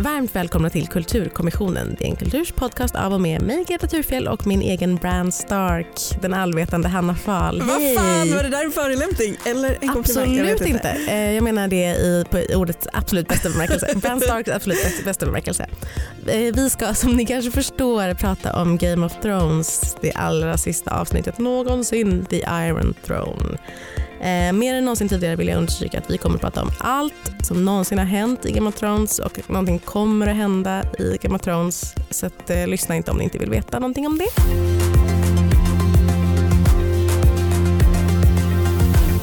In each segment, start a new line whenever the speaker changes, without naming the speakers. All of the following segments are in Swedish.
Varmt välkomna till Kulturkommissionen. Det är en kulturs podcast av och med mig Greta Thurfjell och min egen Bran Stark, den allvetande Hanna Fahl.
Vad fan, var det där en förolämpning eller en komplimang? Jag
Absolut inte. Eh, Jag menar det i, på ordets absolut bästa bemärkelse. Bran Starks absolut bästa, bästa bemärkelse. Eh, Vi ska som ni kanske förstår prata om Game of Thrones, det allra sista avsnittet någonsin, The Iron Throne. Eh, mer än någonsin tidigare vill jag understryka att vi kommer att prata om allt som någonsin har hänt i Game of Thrones och någonting kommer att hända i Game of Thrones. Så att, eh, lyssna inte om ni inte vill veta någonting om det.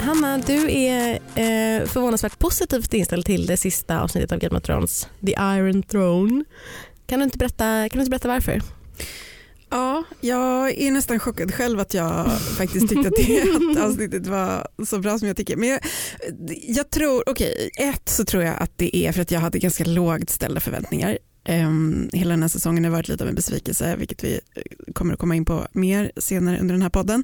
Hanna, du är eh, förvånansvärt positivt inställd till det sista avsnittet av Game of Thrones, The Iron Throne. Kan du inte berätta, kan du inte berätta varför?
Ja, jag är nästan chockad själv att jag faktiskt tyckte att det att avsnittet var så bra som jag tycker. Men jag, jag tror, okej, ett så tror jag att det är för att jag hade ganska lågt ställda förväntningar. Um, hela den här säsongen har varit lite av en besvikelse, vilket vi eh, kommer att komma in på mer senare under den här podden.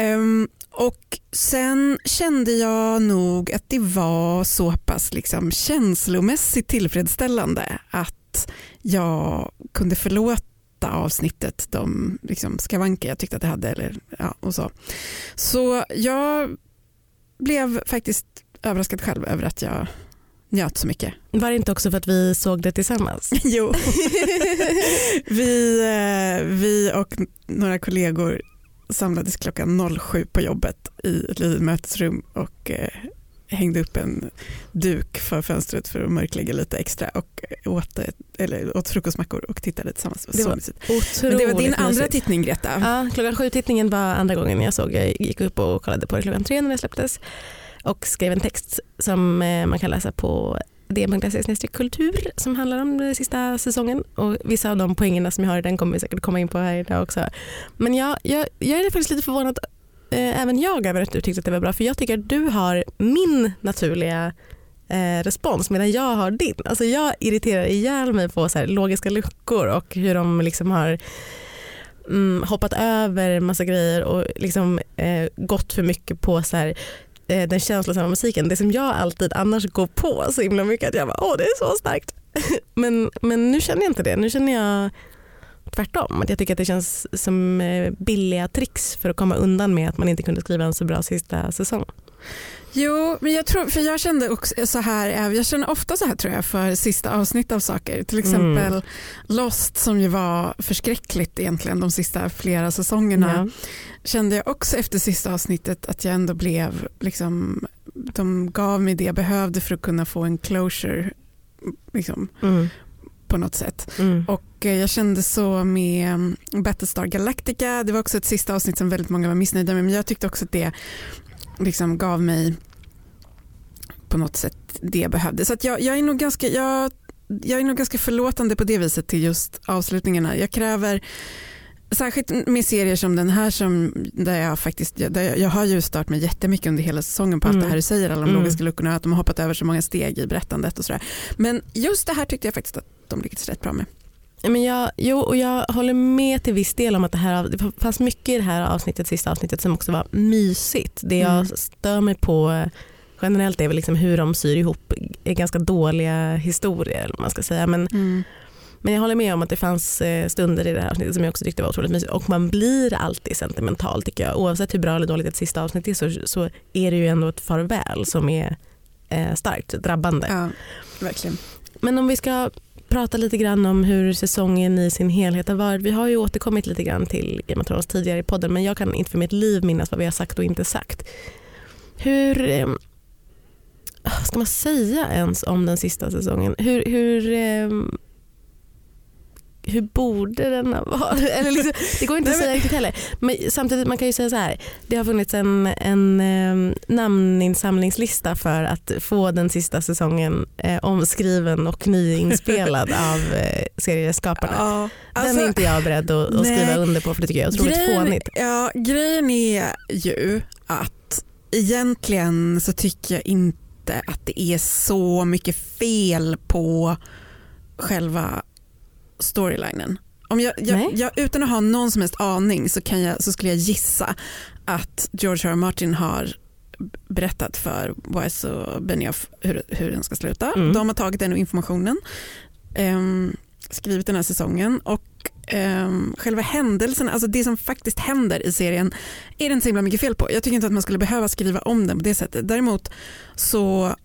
Um, och sen kände jag nog att det var så pass liksom känslomässigt tillfredsställande att jag kunde förlåta avsnittet de liksom skavanker jag tyckte att det hade. Eller, ja, och så. så jag blev faktiskt överraskad själv över att jag njöt så mycket.
Var det inte också för att vi såg det tillsammans?
Jo. vi, eh, vi och några kollegor samlades klockan 07 på jobbet i ett litet mötesrum och eh, hängde upp en duk för fönstret för att mörklägga lite extra och åt, eller åt frukostmackor och tittade tillsammans.
Det
så
var. Otroligt
Men det var din andra
mysigt.
tittning Greta.
Ja, klockan sju tittningen var andra gången jag såg. Jag gick upp och kollade på det klockan tre när det släpptes och skrev en text som eh, man kan läsa på dn.se kultur som handlar om den sista säsongen och vissa av de poängerna som jag har i den kommer vi säkert komma in på här idag också. Men jag, jag, jag är faktiskt lite förvånad eh, även jag över att du tyckte att det var bra för jag tycker att du har min naturliga eh, respons medan jag har din. Alltså jag irriterar ihjäl mig på så här, logiska luckor och hur de liksom har mm, hoppat över massa grejer och liksom, eh, gått för mycket på så här, eh, den känslosamma musiken. Det som jag alltid annars går på så himla mycket att jag bara åh det är så starkt. men, men nu känner jag inte det. Nu känner jag tvärtom. Att jag tycker att det känns som eh, billiga tricks för att komma undan med att man inte kunde skriva en så bra sista säsong.
Jo, men jag tror, för jag kände också så här, jag känner ofta så här tror jag för sista avsnitt av saker. Till exempel
Mm.
Lost som ju var förskräckligt egentligen de sista flera säsongerna.
Ja.
Kände jag också efter sista avsnittet att jag ändå blev, liksom, de gav mig det jag behövde för att kunna få en closure liksom,
Mm.
På något sätt.
Mm.
Och eh, jag kände så med mm, Battlestar Galactica, det var också ett sista avsnitt som väldigt många var missnöjda med men jag tyckte också att det liksom gav mig på något sätt det jag behövde. Så jag, jag, är nog ganska, jag, jag är nog ganska förlåtande på det viset till just avslutningarna. Jag kräver Särskilt med serier som den här som där jag faktiskt, där jag, har ju stört mig jättemycket under hela säsongen på allt
Mm.
det här du säger, alla de
Mm.
logiska luckorna, att de har hoppat över så många steg i berättandet och sådär. Men just det här tyckte jag faktiskt att de lyckades rätt bra med.
Men jag, jo, och jag håller med till viss del om att det, här, det fanns mycket i det här avsnittet, sista avsnittet som också var mysigt. Det jag
Mm.
stör mig på eh, generellt är väl liksom hur de syr ihop är ganska dåliga historier. Man ska säga. Men, men jag håller med om att det fanns eh, stunder i det här avsnittet som jag också tyckte var otroligt mysigt. Och man blir alltid sentimental tycker jag. Oavsett hur bra eller dåligt ett sista avsnitt är så, så är det ju ändå ett farväl som är eh, starkt drabbande.
Ja, verkligen.
Men om vi ska prata lite grann om hur säsongen i sin helhet har varit. Vi har ju återkommit lite grann till Game of Thrones tidigare i podden men jag kan inte för mitt liv minnas vad vi har sagt och inte sagt. Hur eh, ska man säga ens om den sista säsongen? Hur, hur, eh, hur borde den ha varit? Eller liksom, det går inte att säga riktigt heller. Men samtidigt man kan ju säga så här. Det har funnits en, en eh, namninsamlingslista för att få den sista säsongen eh, omskriven och nyinspelad av eh, serieskaparna.
Ja,
den
alltså,
är inte jag beredd att, att skriva under på för det tycker jag är otroligt
grejen,
fånigt.
ja, grejen är ju att egentligen så tycker jag inte att det är så mycket fel på själva storylinen. Om jag, jag, jag, utan att ha någon som helst aning så, kan jag, så skulle jag gissa att George R. R. Martin har berättat för Wise och Benioff hur, hur den ska sluta.
Mm.
De har tagit den informationen, ehm, skrivit den här säsongen och ehm, själva händelsen, alltså det som faktiskt händer i serien är det inte så himla mycket fel på. Jag tycker inte att man skulle behöva skriva om den på det sättet. Däremot så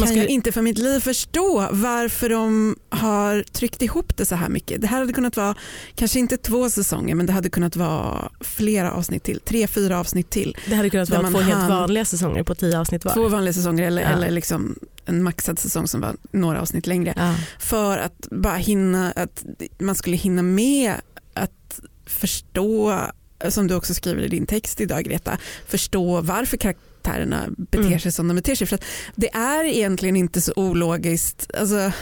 kan
skulle-
jag inte för mitt liv förstå varför de har tryckt ihop det så här mycket. Det här hade kunnat vara, kanske inte två säsonger, men det hade kunnat vara flera avsnitt till. Tre, fyra avsnitt till.
Det hade kunnat vara
man
två helt vanliga säsonger på tio avsnitt var.
Två vanliga säsonger eller,
Ja.
eller liksom en maxad säsong som var några avsnitt längre.
Ja.
För att bara hinna, att man skulle hinna med att förstå, som du också skriver i din text idag Greta, förstå varför karaktärerna beter
Mm.
sig som de beter sig. För att det är egentligen inte så ologiskt. Alltså,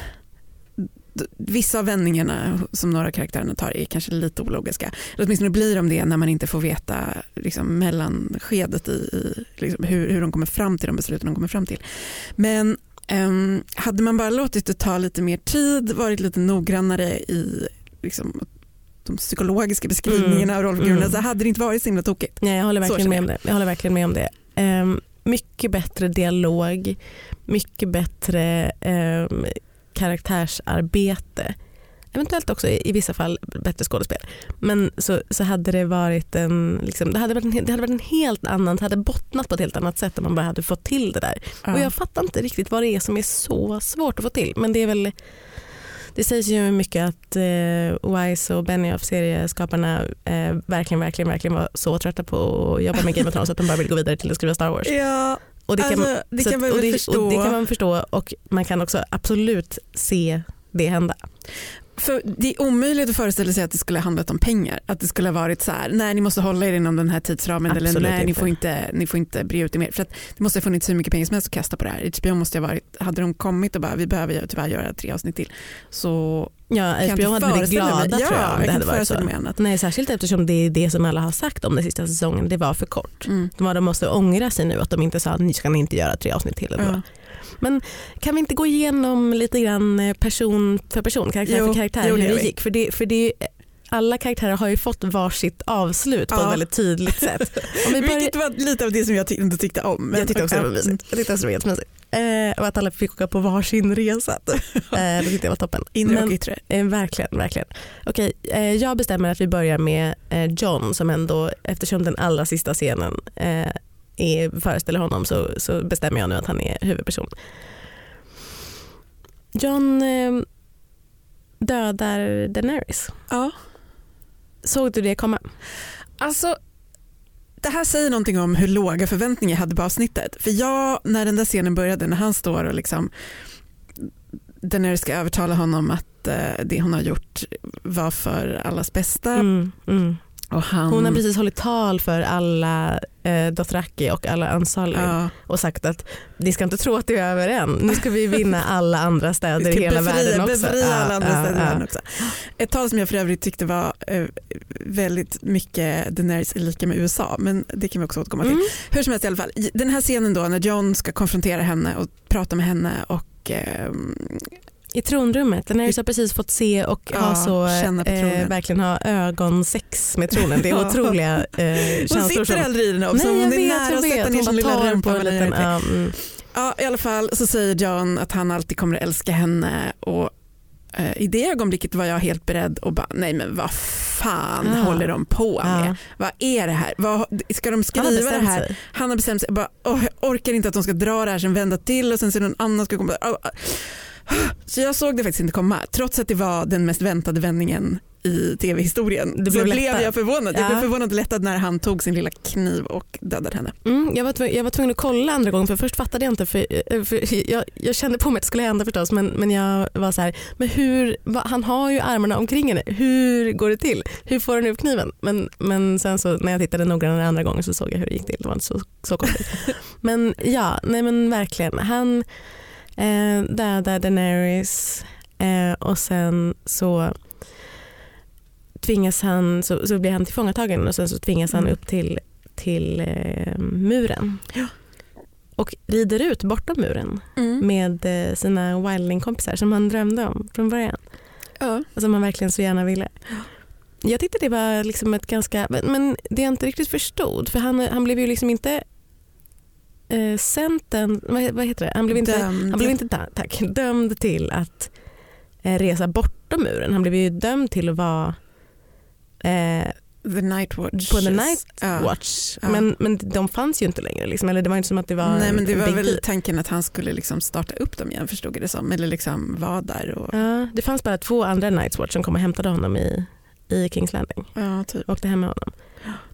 Vissa av vändningarna som några karaktärerna tar är kanske lite ologiska. Eller åtminstone blir de det när man inte får veta liksom, mellanskedet i, i liksom, hur, hur de kommer fram till de besluten de kommer fram till. Men ehm, hade man bara låtit det ta lite mer tid, varit lite noggrannare i liksom, de psykologiska beskrivningarna av rollfigurerna
Mm.
så hade det inte varit så himla tokigt.
Nej, jag håller verkligen med om det. Jag håller verkligen med om det. Ehm, mycket bättre dialog, mycket bättre ehm, karaktärsarbete. Eventuellt också i, vissa fall bättre skådespel. Men så, så hade det varit en, liksom, det, hade varit en, det hade varit en helt annan, det hade bottnat på ett helt annat sätt om man bara hade fått till det där.
Ja.
Och jag fattar inte riktigt vad det är som är så svårt att få till. Men det är väl det sägs ju mycket att eh, Wise och Benioff serieskaparna eh, verkligen, verkligen, verkligen var så trötta på att jobba med Game of Thrones att de bara ville gå vidare till att skriva Star Wars.
Ja,
Och det kan,
alltså, det kan
att-
man
och det,
förstå.
Och det kan man förstå och man kan också absolut se det hända.
För det är omöjligt att föreställa sig att det skulle ha handlat om pengar. Att det skulle ha varit så här, nej ni måste hålla er inom den här tidsramen eller
Absolut
nej ni får inte, ni får inte bre ut det mer. För att det måste ha funnits hur mycket pengar som helst att kasta på det här. HBO måste ha varit, hade de kommit och bara vi behöver tyvärr göra tre avsnitt till så
Ja, HBO hade blivit
mig.
glada
ja,
tror jag om
jag
det hade varit så.
mig.
Nej, särskilt eftersom det är det som alla har sagt om den sista säsongen. Det var för kort.
Mm.
De, var- de måste ångra sig nu att de inte sa ni ska inte göra tre avsnitt till. Eller
Ja.
Men kan vi inte gå igenom lite grann eh, person för person, karaktär
Jo,
för karaktär
jo,
hur det gick? För, det, för det alla karaktärer har ju fått varsitt avslut på
Ja.
ett väldigt tydligt sätt. Om vi börjar,
Vilket var lite av det som jag ty- inte tyckte om. men-
jag tyckte också det var mysigt. Jag tyckte också det var jättemysigt. Eh, och att alla fick åka på varsin resa. Eh, det tyckte jag var toppen.
Inre
Men-
och yttre.
Eh, verkligen, verkligen. Okej, eh, jag bestämmer att vi börjar med eh, John som ändå, eftersom den allra sista scenen eh, är, föreställer honom så, så bestämmer jag nu att han är huvudperson. John eh, dödar Daenerys.
Ja.
Såg du det komma?
Alltså, det här säger någonting om hur låga förväntningar jag hade på avsnittet. För jag, när den där scenen började, när han står och liksom Daenerys ska övertala honom att eh, det hon har gjort var för allas bästa.
Mm, mm.
Han,
Hon har precis hållit tal för alla eh, Dothraki och alla Ansali
ja,
och sagt att ni ska inte tro att det är över än. Nu ska vi vinna alla andra städer i hela
befria,
världen också.
Befria
Ja,
alla andra
ja,
städer
ja.
också. Ett tal som jag för övrigt tyckte var eh, väldigt mycket Daenerys är lika med USA, men det kan vi också återkomma till.
Mm.
Hur som helst i alla fall, den här scenen då när John ska konfrontera henne och prata med henne och ehm,
I tronrummet. Daenerys har precis fått se och
Ja,
ha så, eh, verkligen ha ögonsex med tronen. Det är otroliga eh,
hon
känslor.
sitter
som-
aldrig i den också,
Nej,
hon
jag
är
vet,
nära att sätta ner
Hon
sin lilla rumpa. verkligen.
Ja,
I alla fall så säger John att han alltid kommer att älska henne och eh, i det ögonblicket var jag helt beredd och bara nej men vad fan
Ja.
håller de på med?
Ja.
Vad är det här? Vad, ska de skriva det här?
sig.
Han har bestämt sig, jag bara, åh, jag orkar inte att de ska dra det här sen vända till och sen så någon annan ska komma. Åh, åh. Så jag såg det faktiskt inte komma trots att det var den mest väntade vändningen i tv-historien. Så
blev
blev jag förvånad. Jag
Ja.
blev förvånad och lättad när han tog sin lilla kniv och dödade henne.
Mm, jag, var tvungen, jag var tvungen att kolla andra gången för först fattade jag inte. För, eh, för jag, jag kände på mig att det skulle hända förstås men, men jag var så här, men hur, va, han har ju armarna omkring henne. Hur går det till? Hur får han upp kniven? Men, men sen så när jag tittade noggrannare andra gången så såg jag hur det gick till. Det var inte så, så konstigt. men ja, nej men verkligen. Han eh, dödar Daenerys eh, och sen så tvingas han, så, så blir han tillfångatagen och sen så tvingas han
Mm.
upp till, till eh, muren.
Ja.
Och rider ut bortom muren
Mm.
med eh, sina wildling-kompisar som han drömde om från början.
Ja.
Och som han verkligen så gärna ville. Jag tyckte det var liksom ett ganska, men, men det jag inte riktigt förstod, för han, han blev ju liksom inte eh, Centern, vad, vad heter det? Han blev inte,
Dömd.
han blev inte ta- tack, dömd till att eh, resa bortom muren. Han blev ju dömd till att vara eh,
The Night Watch.
på The Night
Ja.
Watch.
Ja.
Men, men de fanns ju inte längre. Liksom. Eller det var inte som att det var
Nej men det var väl
deal.
tanken att han skulle liksom starta upp dem igen förstod jag det som. Eller liksom vara där och
Ja, det fanns bara två andra Night's Watch som kom och hämtade honom i, i Kings Landing.
ja, typ.
åkte hem med honom.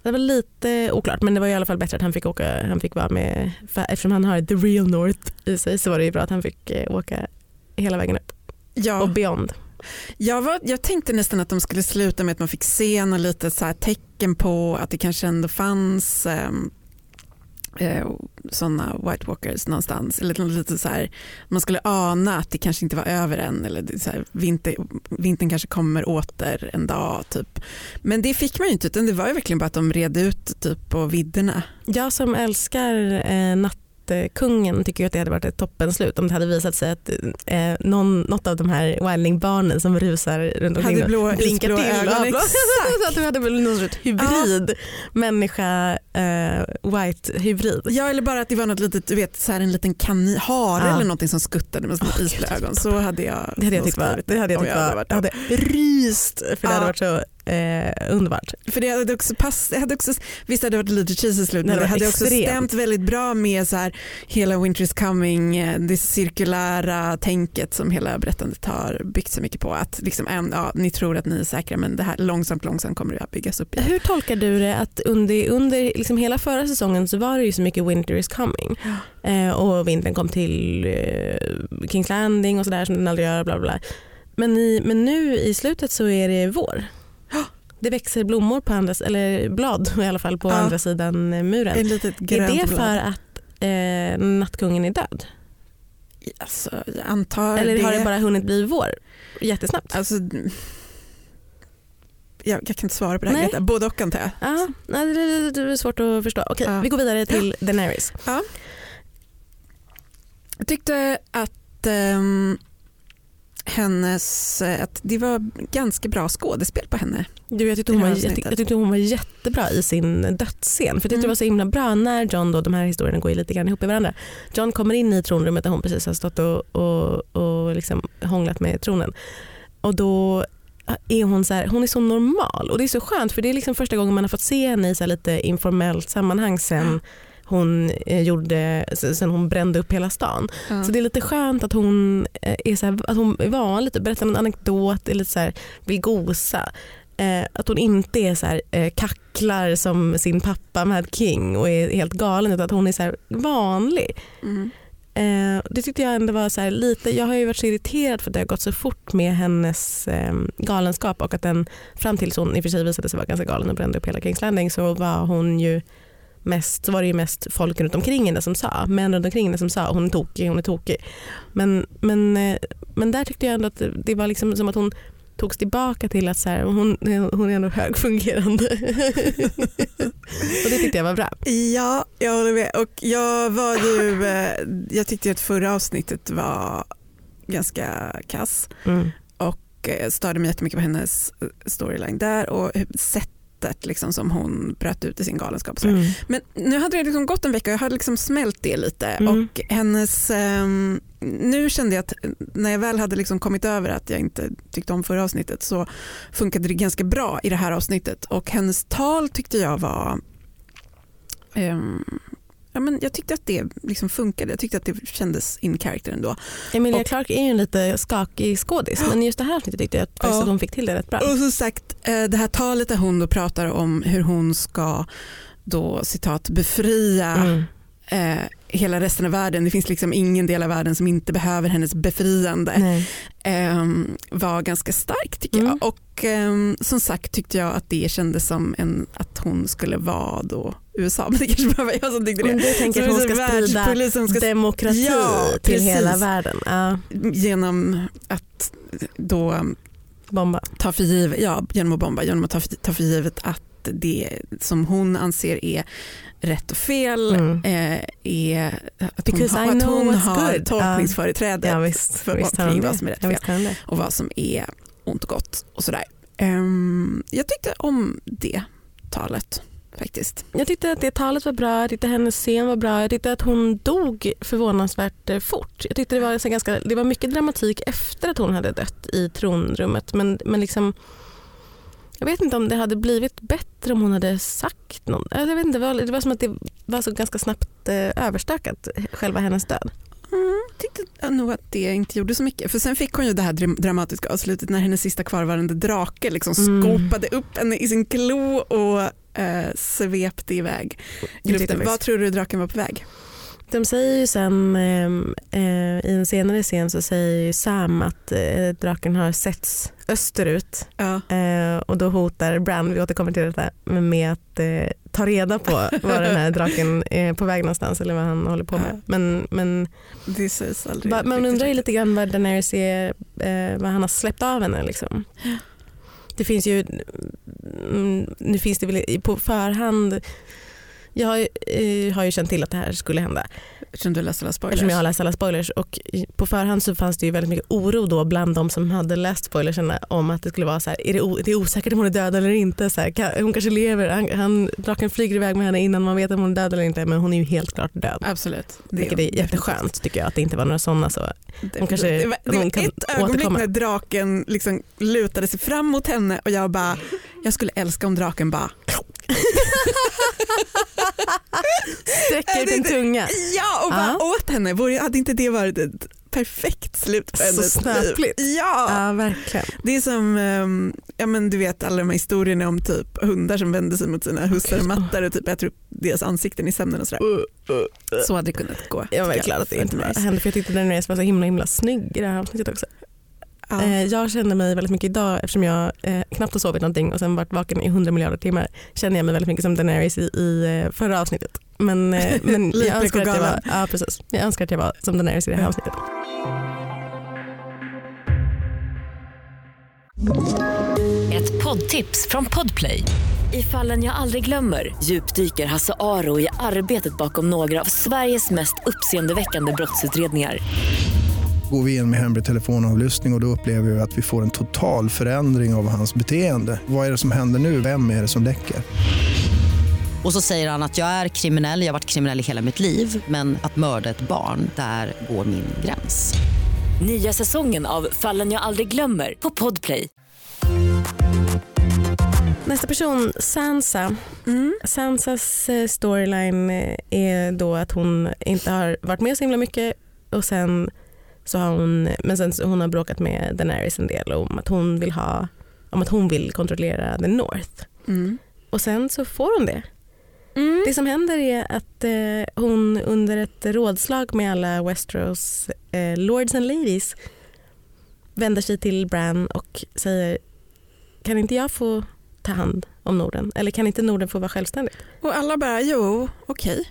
Det var lite oklart men det var i alla fall bättre att han fick åka, han fick vara med, eftersom han har the real north i sig så var det ju bra att han fick eh, åka hela vägen upp och
Ja,
beyond.
jag, var, jag tänkte nästan att de skulle sluta med att man fick se något litet så tecken på att det kanske ändå fanns um, Eh, sådana White Walkers någonstans. Eller lite så här, man skulle ana att det kanske inte var över än eller så här, vinter, vintern kanske kommer åter en dag. Typ. Men det fick man ju inte utan det var ju verkligen bara att de red ut typ, på vidderna.
Jag som älskar eh, Nattkungen tycker ju att det hade varit ett toppenslut om det hade visat sig att eh, någon, något av de här wildlingbarnen som rusar runt omkring
Hade blå,
blinkar
isblå
till.
ögon.
blå-. Så att du hade väl någon sorts hybrid, människa, eh, white hybrid.
Ja eller bara att det var något litet, du vet, så här en liten kanin, hare
Ja.
eller någonting som skuttade med sina
Åh,
isblå ögon. Så hade jag,
Det hade jag tyckt var, det hade jag tyckt
hade
var, jag
dem.
hade ryst för det
Ja.
hade varit så eh, underbart.
För det hade också pass, det hade också, visst hade det varit lite cheesy i slut
Det
men
hade
det hade
varit
också
extremt.
stämt väldigt bra med så här, hela Winter is coming, eh, det cirkulära tänket som hela berättandet har byggt så mycket på. Att liksom, en, ja, ni tror att ni är säkra men det här långsamt långsamt kommer det att byggas upp igen.
Hur tolkar du det att under, under liksom hela förra säsongen så var det ju så mycket winter is coming eh, och vintern kom till eh, Kings Landing och sådär som den aldrig gör. Bla bla. Men, i, men nu i slutet så är det vår.
Ja.
Det växer blommor på andra, eller blad i alla fall på
Ja.
andra sidan eh, muren.
Ett litet
Är
grönt
det
blad.
för att eh, nattkungen är död?
Alltså, jag antar
Eller har det bara hunnit bli vår jättesnabbt?
Alltså, jag, jag kan inte svara på det här.
Nej.
Greta. Både och antar jag.
Ja, nej, det, det är svårt att förstå. Okej,
Ja.
vi går vidare till Daenerys.
Jag tyckte att ehm, hennes, eh, att det var ganska bra skådespel på henne.
Du, jag, tyckte hon var, jag, jag tyckte hon var jättebra i sin dödsscen. För jag tyckte
Mm.
det var så himla bra när John, då, de här historierna går ju lite grann ihop i varandra. John kommer in i tronrummet där hon precis har stått och, och, och liksom hånglat med tronen. Och då är hon så här, hon är så normal och det är så skönt för det är liksom första gången man har fått se henne i så lite informellt sammanhang sen hon eh, gjorde, sen hon brände upp hela stan. Så det är lite skönt att hon eh, är, så här, att hon är van lite, berättar en anekdot, är lite så här, vill gosa. Eh, att hon inte är så här, eh, kacklar som sin pappa Mad King och är helt galen utan att hon är så vanlig.
Mm.
Eh, det tyckte jag ändå var så här, lite, jag har ju varit så irriterad för att det har gått så fort med hennes eh, galenskap och att den fram tills hon i och för sig visade sig vara ganska galen och brände upp hela Kings Landing så var hon ju mest, så var det ju mest folk runt omkring henne som sa, män runt omkring henne som sa hon är tokig, hon är tokig. Men, men, eh, men där tyckte jag ändå att det, var liksom som att hon togs tillbaka till att så här, hon, hon är ändå högfungerande. och det tyckte jag var bra.
Ja, jag håller med. Och jag, var ju, eh, jag tyckte att förra avsnittet var ganska kass
Mm.
och eh, störde mig jättemycket på hennes storyline där och hur- sättet liksom som hon bröt ut i sin galenskap.
Mm.
Men nu hade det liksom gått en vecka och jag hade liksom smält det lite
Mm.
och hennes, ehm, nu kände jag att när jag väl hade liksom kommit över att jag inte tyckte om förra avsnittet så funkade det ganska bra i det här avsnittet och hennes tal tyckte jag var ehm, Ja, men jag tyckte att det liksom funkade, jag tyckte att det kändes in character ändå.
Emilia
Och-
Clarke är ju en lite skakig skådis men just det här avsnittet tyckte jag att, faktiskt
Ja.
att hon fick till det rätt bra.
Och som sagt, eh, det här talet där hon då pratar om hur hon ska då citat befria
Mm.
eh, hela resten av världen. Det finns liksom ingen del av världen som inte behöver hennes befriande.
Nej.
ehm, var ganska stark tycker
Mm.
jag. Och ehm, som sagt tyckte jag att det kändes som en, att hon skulle vara då USA. Men det kanske bara var jag som tyckte
Men
det.
du tänker att hon
Så
ska sprida
som ska
demokrati
Ja,
till
precis.
hela världen. Ja,
genom att då um,
bomba.
ta för givet, ja, genom att bomba, genom att ta för, ta för givet att det som hon anser är rätt och fel
Mm.
eh, är att hon,
Because
har,
I
att hon har
good.
tolkningsföreträde
Ja, visst,
för
visst
kring vad som är rätt och fel och vad som är ont och gott och sådär. Ehm, jag tyckte om det talet faktiskt.
Jag tyckte att det talet var bra, jag tyckte hennes scen var bra, jag tyckte att hon dog förvånansvärt eh, fort. Jag tyckte det var, ganska, det var mycket dramatik efter att hon hade dött i tronrummet men, men liksom jag vet inte om det hade blivit bättre om hon hade sagt något. Jag vet inte, det, var, det var som att det var så ganska snabbt eh, överstökat, själva hennes död.
Mm, tyckte nog att det inte gjorde så mycket. För sen fick hon ju det här dramatiska avslutet när hennes sista kvarvarande drake liksom mm. skopade upp henne i sin klo och eh, svepte iväg Vad tror du draken var på väg?
De säger ju sen ehm, eh, i en senare scen så säger Sam att eh, draken har setts österut ja. eh, och då hotar Bran, vi återkommer till detta, med att eh, ta reda på var den här draken är på väg någonstans eller vad han håller på med. Ja. Men, men
det sägs aldrig.
Va, man undrar ju lite grann vad Daenerys är, eh, vad han har släppt av henne. Liksom. Det finns ju, mm, nu finns det väl på förhand jag eh, har ju känt till att det här skulle hända.
Eftersom du läst alla spoilers?
Eftersom jag har läst alla spoilers och på förhand så fanns det ju väldigt mycket oro då bland de som hade läst spoilerserna om att det skulle vara så här, är det, det är osäkert om hon är död eller inte. Så här, kan, hon kanske lever, han, han, draken flyger iväg med henne innan man vet om hon är död eller inte men hon är ju helt klart död.
Absolut.
Det Vilket är jätteskönt tycker jag att det inte var några sådana så. Hon kanske,
det var, det var kan ett ögonblick när draken liksom lutade sig fram mot henne och jag bara, jag skulle älska om draken bara
Sträcker ut din tunga.
Ja, och bara ja. åt henne. Hade inte det varit ett perfekt slut på hennes
Så snöpligt.
Ja.
ja, verkligen.
Det är som um, ja, men du vet alla de här historierna om typ hundar som vänder sig mot sina hussar och mattar och typ äter upp deras ansikten i sömnen och sådär. Uh, uh, uh. Så hade det kunnat gå.
Jag var glad att det inte hände för jag tyckte den var så himla himla snygg i det här avsnittet också. Ja. Eh, jag känner mig väldigt mycket idag eftersom jag eh, knappt har sovit någonting och sen varit vaken i 100 miljarder timmar känner jag mig väldigt mycket som Daenerys i, i eh, förra avsnittet. Men, men jag, önskar att jag, var, ja, precis. jag önskar att jag var som Daenerys i det här avsnittet.
Ett poddtips från Podplay. I fallen jag aldrig glömmer djupdyker Hasse Aro i arbetet bakom några av Sveriges mest uppseendeväckande brottsutredningar
går vi in med hemlig telefonavlyssning och, och då upplever vi att vi får en total förändring av hans beteende. Vad är det som händer nu? Vem är det som läcker?
Och så säger han att jag är kriminell, jag har varit kriminell i hela mitt liv men att mörda ett barn, där går min gräns.
Nya säsongen av Fallen jag aldrig glömmer på Podplay.
Nästa person, Sansa. Mm. Sansas eh, storyline eh, är då att hon inte har varit med så himla mycket och sen så har hon, men sen hon har bråkat med Daenerys en del om att hon vill ha, om att hon vill kontrollera the North. Mm. Och sen så får hon det. Mm. Det som händer är att eh, hon under ett rådslag med alla Westeros eh, lords and ladies vänder sig till Bran och säger kan inte jag få ta hand om Norden? Eller kan inte Norden få vara självständigt?
Och alla bara jo, okej. Okay.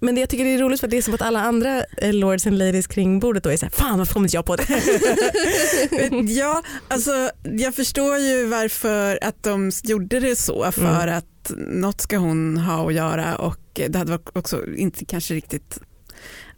Men det, jag tycker det är roligt för det är som att alla andra eh, lords and ladies kring bordet då är såhär, fan varför kom inte jag på det?
ja, alltså jag förstår ju varför att de gjorde det så för mm. att något ska hon ha att göra och det hade också inte kanske riktigt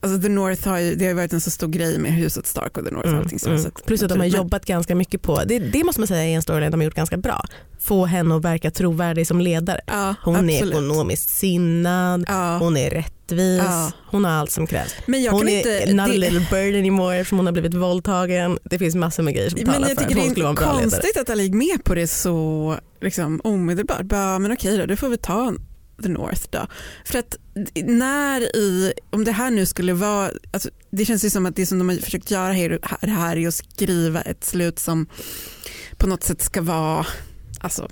Alltså The North har ju, det har varit en så stor grej med huset Stark och The North. Mm,
och mm. Plus att de har jobbat ganska mycket på, det, det måste man säga är en storyline de har gjort ganska bra. Få henne att verka trovärdig som ledare. Ja, hon absolut. är ekonomiskt sinnad, ja. hon är rättvis, ja. hon har allt som krävs. Men jag hon är inte, not det... a little bird anymore eftersom hon har blivit våldtagen. Det finns massor med grejer som talar för att hon skulle vara en bra ledare.
Det är konstigt att alla gick med på det så liksom, omedelbart. Bara, men okej då, du får vi ta the North då. För att när i, om det här nu skulle vara, alltså det känns ju som att det som de har försökt göra här, här är att skriva ett slut som på något sätt ska vara, alltså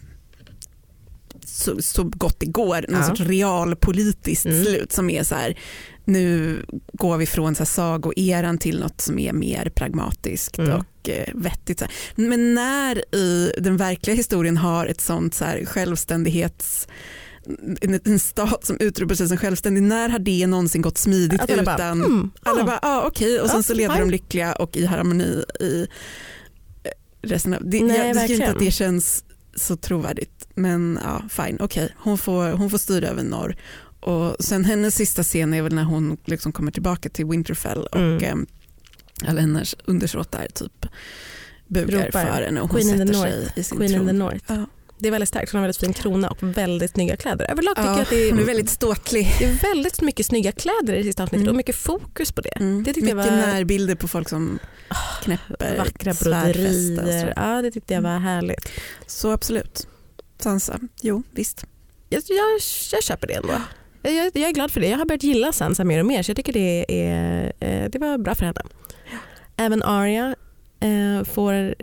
så, så gott det går, någon ja. sorts realpolitiskt mm. slut som är så här, nu går vi från så här sagoeran till något som är mer pragmatiskt mm. och eh, vettigt. Men när i den verkliga historien har ett sånt så här självständighets en, en stat som utropar sig som självständig, när har det någonsin gått smidigt alla utan, bara, mm, alla bara, ah, okej okay. och sen så lever fine. de lyckliga och i harmoni i eh, resten av, det, Nej, jag tycker inte att det känns så trovärdigt men ja fine, okej okay. hon, får, hon får styra över norr och sen hennes sista scen är väl när hon liksom kommer tillbaka till Winterfell och mm. eh, alla hennes undersåtar typ bugar Ropar. för henne och hon Queen sätter sig i sin
Queen
tron.
Det är väldigt starkt. Hon har väldigt fin krona och väldigt snygga kläder. Överlag tycker jag
Ja,
att det är,
hon är väldigt ståtlig.
det är väldigt mycket snygga kläder i det sista avsnittet
Mm.
och mycket fokus på det.
Mm.
Det jag
Mycket
var-
närbilder på folk som knäpper
Vackra broderier.
så.
Ja, det tyckte jag var härligt.
Så absolut. Sansa, jo visst.
Jag, jag, jag köper det ändå. Jag, jag, jag är glad för det. Jag har börjat gilla Sansa mer och mer så jag tycker det, är, eh, det var bra för henne. Även Arya eh, får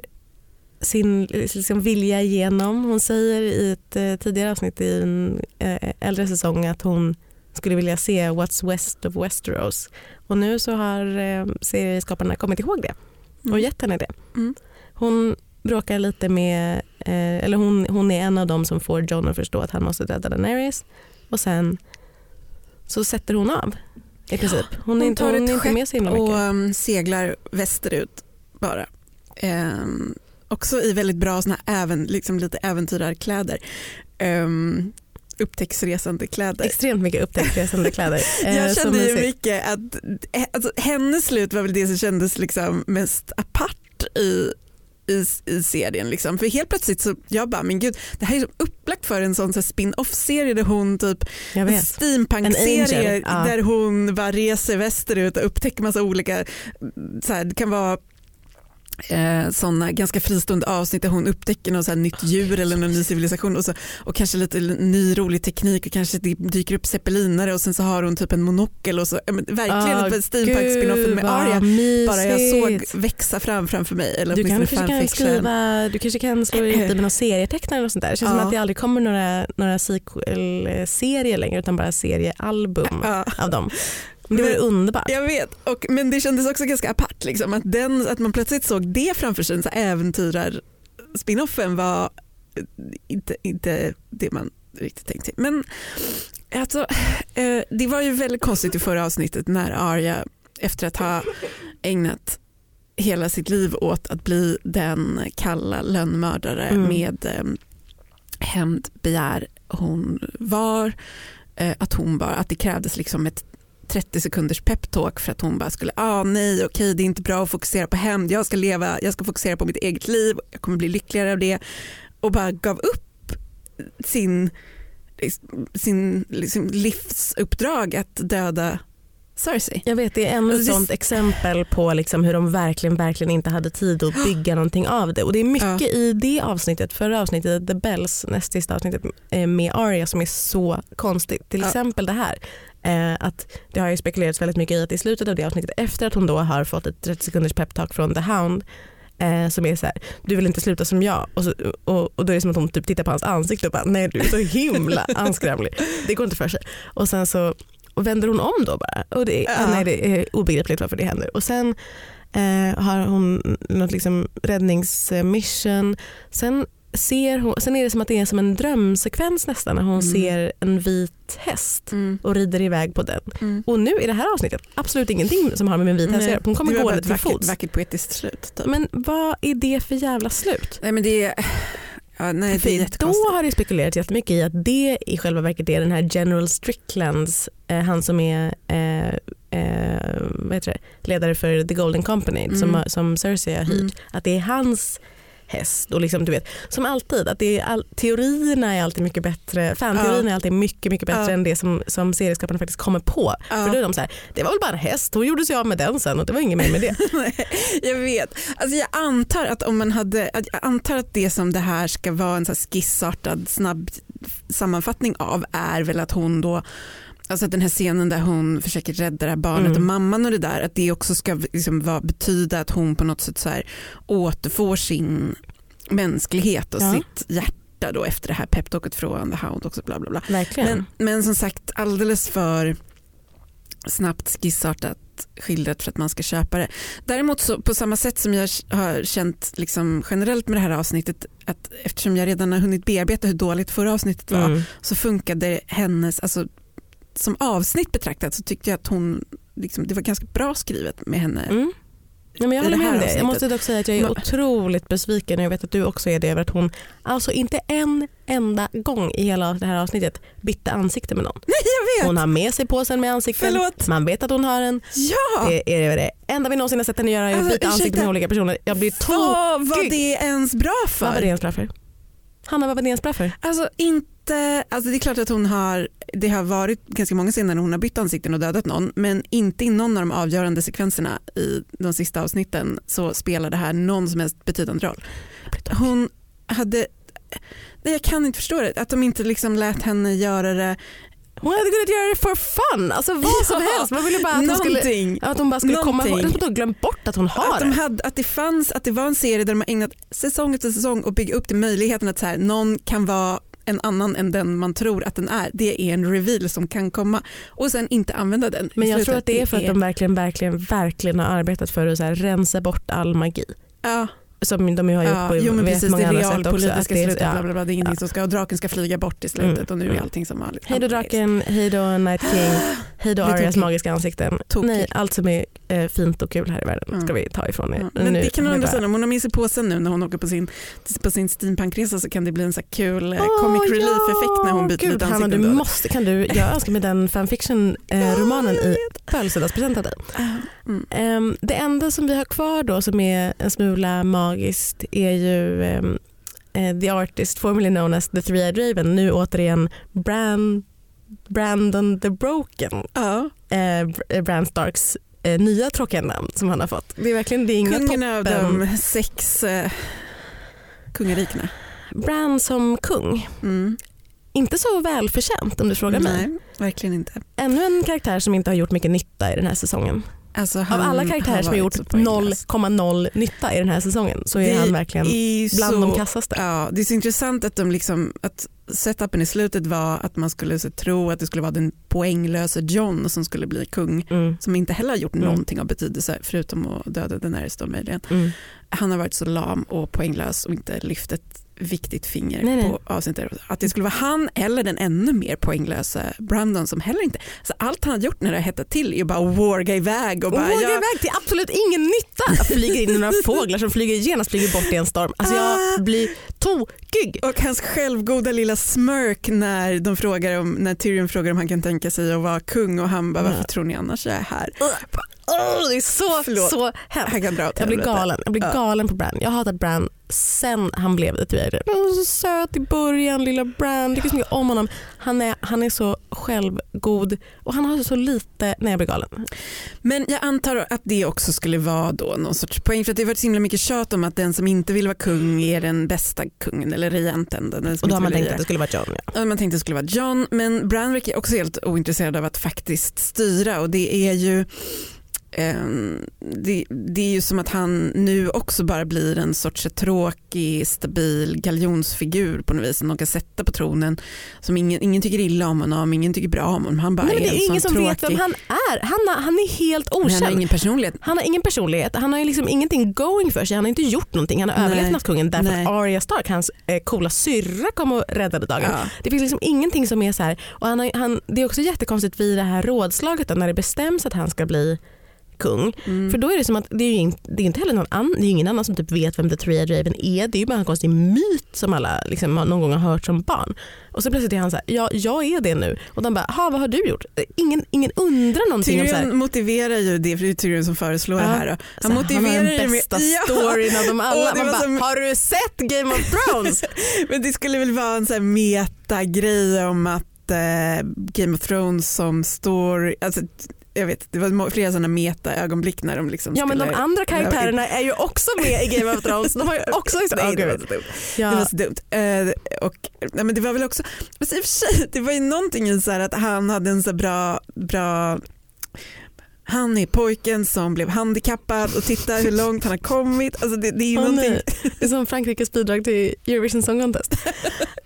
sin liksom, vilja igenom. Hon säger i ett eh, tidigare avsnitt i en eh, äldre säsong att hon skulle vilja se What's West of Westeros. Och nu så har eh, serieskaparna kommit ihåg det och
Mm.
gett henne det.
Mm.
Hon bråkar lite med, eh, eller hon, hon är en av dem som får John att förstå att han måste döda Daenerys och sen så sätter hon av i princip. Hon, är
Hon
inte,
tar
hon
ett
är himla
och um, seglar västerut bara. Ehm, också i väldigt bra såna även, liksom lite äventyrarkläder. Um, upptäcktsresande kläder.
Extremt mycket upptäcktsresande kläder. Eh,
Jag kände ju mycket att eh, alltså, hennes slut var väl det som kändes liksom mest apart i i, i serien. Liksom. För helt plötsligt så jag bara, men gud, det här är upplagt för en sån så spin-off-serie där hon typ, en steampunk-serie
ja.
där hon bara reser västerut och upptäcker massa olika, så här, det kan vara eh, sådana ganska fristående avsnitt där hon upptäcker något så nytt djur eller någon ny civilisation och, så, och kanske lite ny rolig teknik och kanske det dyker upp zeppelinare och sen så har hon typ en monokel och så, men verkligen
Ah,
ah, steampunk-spinoffen med
Gud, vad
Arya bara jag såg växa fram framför mig. Eller
Du
åtminstone
kanske kan skriva, du kanske kan slå det med någon serietecknare och sånt där. Det känns som
Ja.
att det aldrig kommer några, några sequel-serier längre utan bara seriealbum
Ja.
av dem. Det
Men-
underbart.
Jag vet, och, men det kändes också ganska apart liksom, att, den, att man plötsligt såg det framför sig, så äventyrar spinoffen var eh, inte, inte det man riktigt tänkte. Men alltså, eh, det var ju väldigt konstigt i förra avsnittet när Arya efter att ha ägnat hela sitt liv åt att bli den kalla lönnmördare
Mm.
med eh, hämndbegär hon var, eh, att, hon bara, att det krävdes liksom ett 30 sekunders peptalk för att hon bara skulle, ah nej okej det är inte bra att fokusera på hämnd, jag ska leva, jag ska fokusera på mitt eget liv, jag kommer bli lyckligare av det och bara gav upp sin, sin liksom livsuppdrag att döda Cersei.
Jag vet, det är ännu ett
Alltså, det-
sånt exempel på liksom hur de verkligen, verkligen inte hade tid att bygga någonting av det. Och det är mycket
Ja.
i det avsnittet, förra avsnittet, The Bells, näst sista avsnittet eh, med Arya som är så konstigt. Till
Ja.
exempel det här. Eh, att det har ju spekulerats väldigt mycket i att i slutet av det avsnittet, efter att hon då har fått ett 30 sekunders peptalk från The Hound, eh, som är så här, du vill inte sluta som jag. Och, så, och, och då är det som att hon typ tittar på hans ansikte och bara, nej du är så himla anskrämlig. Det går inte för sig. Och sen så och vänder hon om då bara. Och det,
Ja.
nej, det är obegripligt varför det händer. Och sen eh, har hon något liksom räddningsmission. Sen, ser hon, sen är det som att det är som en drömsekvens nästan när hon
Mm.
ser en vit häst
Mm.
och rider iväg på den.
Mm.
Och nu i det här avsnittet, absolut ingenting som har med en vit häst att göra. Hon kommer gående
ett
till fots.
vackert poetiskt slut. Typ.
Men vad är det för jävla slut?
nej men det är, ja, nej, det är
då har det spekulerats jättemycket i att det i själva verket är den här General Stricklands, eh, han som är eh, eh, ledare för The Golden Company
Mm.
som, som Cersei har hyrt.
Mm.
Att det är hans häst och liksom, du vet, som alltid, att det är all, teorierna är alltid mycket bättre, fanteorierna är alltid mycket mycket bättre
Ja.
än det som, som serieskaparna faktiskt kommer på.
Ja.
För då är de så här, det var väl bara en häst, hon gjorde sig av med den sen och det var inget mer med det.
Nej, jag vet. Alltså jag antar att om man hade, jag antar att det som det här ska vara en så skissartad snabb sammanfattning av är väl att hon då Alltså den här scenen där hon försöker rädda det här barnet
Mm.
och mamman och det där, att det också ska liksom vara, betyda att hon på något sätt så här återfår sin mänsklighet och
Ja.
sitt hjärta då efter det här peptalket från The Hound också. Bla bla bla.
Verkligen.
Men, men som sagt alldeles för snabbt skissartat skildrat för att man ska köpa det. Däremot så på samma sätt som jag har känt liksom generellt med det här avsnittet att eftersom jag redan har hunnit bearbeta hur dåligt förra avsnittet var
Mm.
så funkade hennes, alltså som avsnitt betraktat så tyckte jag att hon, liksom, det var ganska bra skrivet med henne.
Mm. Ja, men jag håller med om det. Jag måste dock säga att jag är otroligt besviken och jag vet att du också är det över att hon alltså inte en enda gång i hela det här avsnittet bytte ansikte med någon.
Nej jag vet!
Hon har med sig påsen med ansikten,
Förlåt.
man vet att hon har en.
Ja!
Det är det enda vi någonsin har sett henne göra är att
Alltså,
byta ansikte
ursäkta.
med olika personer. Jag blir
Vad var
tokig.
det ens bra för?
Vad var det ens bra för? Hanna, vad var det ens bra för?
Alltså inte, alltså det är klart att hon har, det har varit ganska många scener när hon har bytt ansikten och dödat någon men inte i någon av de avgörande sekvenserna i de sista avsnitten så spelar det här någon som helst betydande roll. Hon hade, nej jag kan inte förstå det, att de inte liksom lät henne göra det
Hon hade kunnat göra det for fun, alltså vad som
Ja,
helst. Man ville bara att hon skulle,
någonting.
att hon bara skulle komma ihåg,
Någonting.
att hon glömt bort att hon har
Att, de
det.
hade, att det fanns, att det var en serie där de har ägnat säsong efter säsong och bygga upp till möjligheten att så här, någon kan vara en annan än den man tror att den är. Det är en reveal som kan komma och sen inte använda den.
Men jag tror att det är för att de verkligen, verkligen, verkligen har arbetat för att så rensa bort all magi.
Ja,
Som de har gjort
ja,
på
jo, men precis,
många
det
andra sätt också. Att det är-
slutet,
ja.
bla, bla, bla, det är ingenting
Ja.
som ska, och draken ska flyga bort i slutet
Mm,
och nu är
mm.
allting som vanligt.
Hej då draken, hej då Night King, hej då
Det
Arias magiska ansikten.
Tokigt.
Nej, allt som är eh, fint och kul här i världen
Mm.
ska vi ta ifrån er.
Ja, men
Nu-
det kan hon ändå säga, om hon har med sig påsen nu när hon åker på sin, på sin steampunkresa så kan det bli en så kul eh,
Åh,
comic relief-effekt när hon byter
Gud,
lite
Hanna,
ansikten.
du
då.
måste, kan du, jag önskar mig den fanfiction-romanen i födelsedagspresent av dig.
Mm.
Ehm, det enda som vi har kvar då som är en smula magiskt är ju ehm, eh, The Artist, formerly known as The Three-Eyed Raven, nu återigen Bran, Brandon the Broken,
Ja,
eh, Br- Bran Starks eh, nya tråkiga namn som han har fått. Det är verkligen det är inga
kungen av
toppen.
de sex eh, kungarikena.
Bran som kung,
Mm.
inte så välförtjänt om du frågar mig.
Nej, verkligen inte.
Ännu en karaktär som inte har gjort mycket nytta i den här säsongen.
Alltså,
Av
han
alla karaktärer som har gjort
så poänglös.
0,0 nytta i den här säsongen så är
Det
han verkligen
är
bland
så,
de kassaste.
Ja, det är så intressant att, de liksom, att setupen i slutet var att man skulle så, tro att det skulle vara den poänglöse John som skulle bli kung
Mm,
som inte heller har gjort
Mm.
någonting av betydelse förutom att döda Daenerys då möjligen.
mm.
Han har varit så lam och poänglös och inte lyft ett viktigt finger
Nej, nej.
på avsnittet. Att det skulle vara han eller den ännu mer poänglösa Brandon som heller inte... Så allt han har gjort när det har hettat till är bara att warga iväg och bara...
vågar
ja,
iväg till absolut ingen nytta. Jag flyger in några fåglar som flyger genast flyger bort i en storm. Alltså
Ah.
jag blir tokig.
Och hans självgoda lilla smirk när, de frågar om, när Tyrion frågar om han kan tänka sig att vara kung och han bara varför tror ni annars jag är här?
Åh, det är så,
Förlåt.
så hemskt.
Kan dra
Jag blir galen. Jag blir
Ja.
galen på Bran. Jag har hatat Bran sen han blev det tyvärr. Han var så söt i början, lilla Bran. Tycker så mycket om honom. Han är, han är så självgod och han har så lite... Nej jag blir galen.
Men jag antar att det också skulle vara då någon sorts poäng för att det har varit så himla mycket tjat om att den som inte vill vara kung är den bästa kungen eller regenten. Den
Och då har man tänkt att det skulle vara John. Ja.
Man tänkte att det skulle vara John men Bran verkar också helt ointresserad av att faktiskt styra och det är ju det, det är ju som att han nu också bara blir en sorts tråkig, stabil galjonsfigur på något vis som de kan sätta på tronen. Som ingen, ingen tycker illa om honom, ingen tycker bra om honom. Han bara
Nej, men
är
det
en
är ingen som
tråkig...
vet vem han är. Han, har, han är helt
Men han har
okänd.
ingen personlighet.
Han har ingen personlighet, han har liksom ingenting going för sig, han har inte gjort någonting. Han har
Nej.
överlevt nattkungen därför
Nej.
att Arya Stark, hans eh, coola syrra kom och räddade dagen.
Ja.
Det finns liksom ingenting som är så här. Och han har, han, det är också jättekonstigt vid det här rådslaget då, när det bestäms att han ska bli kung.
Mm.
För då är det som att det är, ju det är inte heller någon annan, det är ingen annan som typ vet vem The Three-Eyed Raven är. Det är ju bara en konstig myt som alla liksom någon gång har hört som barn. Och så plötsligt är han så här, ja jag är det nu. Och de bara, ha vad har du gjort? Ingen, ingen undrar någonting så
Tyrion motiverar ju det, för det är Tyrion som föreslår
Ja.
det här. Då.
Så
Han
här,
motiverar
han har den
med-
bästa
Ja.
storyn av dem alla. Man bara,
som-
har du sett Game of Thrones?
Men det skulle väl vara en sån här meta-grej om att eh, Game of Thrones som står, alltså, jag vet, det var flera sådana meta-ögonblick när de liksom
ja men de andra karaktärerna är ju också med i Game of Thrones. De har ju också...
Nej,
Åh,
det var så dumt.
Ja.
Det var så dumt. Eh, och, nej, men det var väl också, men i och för sig, det var ju någonting i så att han hade en så bra, bra han är pojken som blev handikappad och titta hur långt han har kommit. Alltså det, det är ju
Åh,
någonting.
Det är som Frankrikes bidrag till Eurovision Song Contest.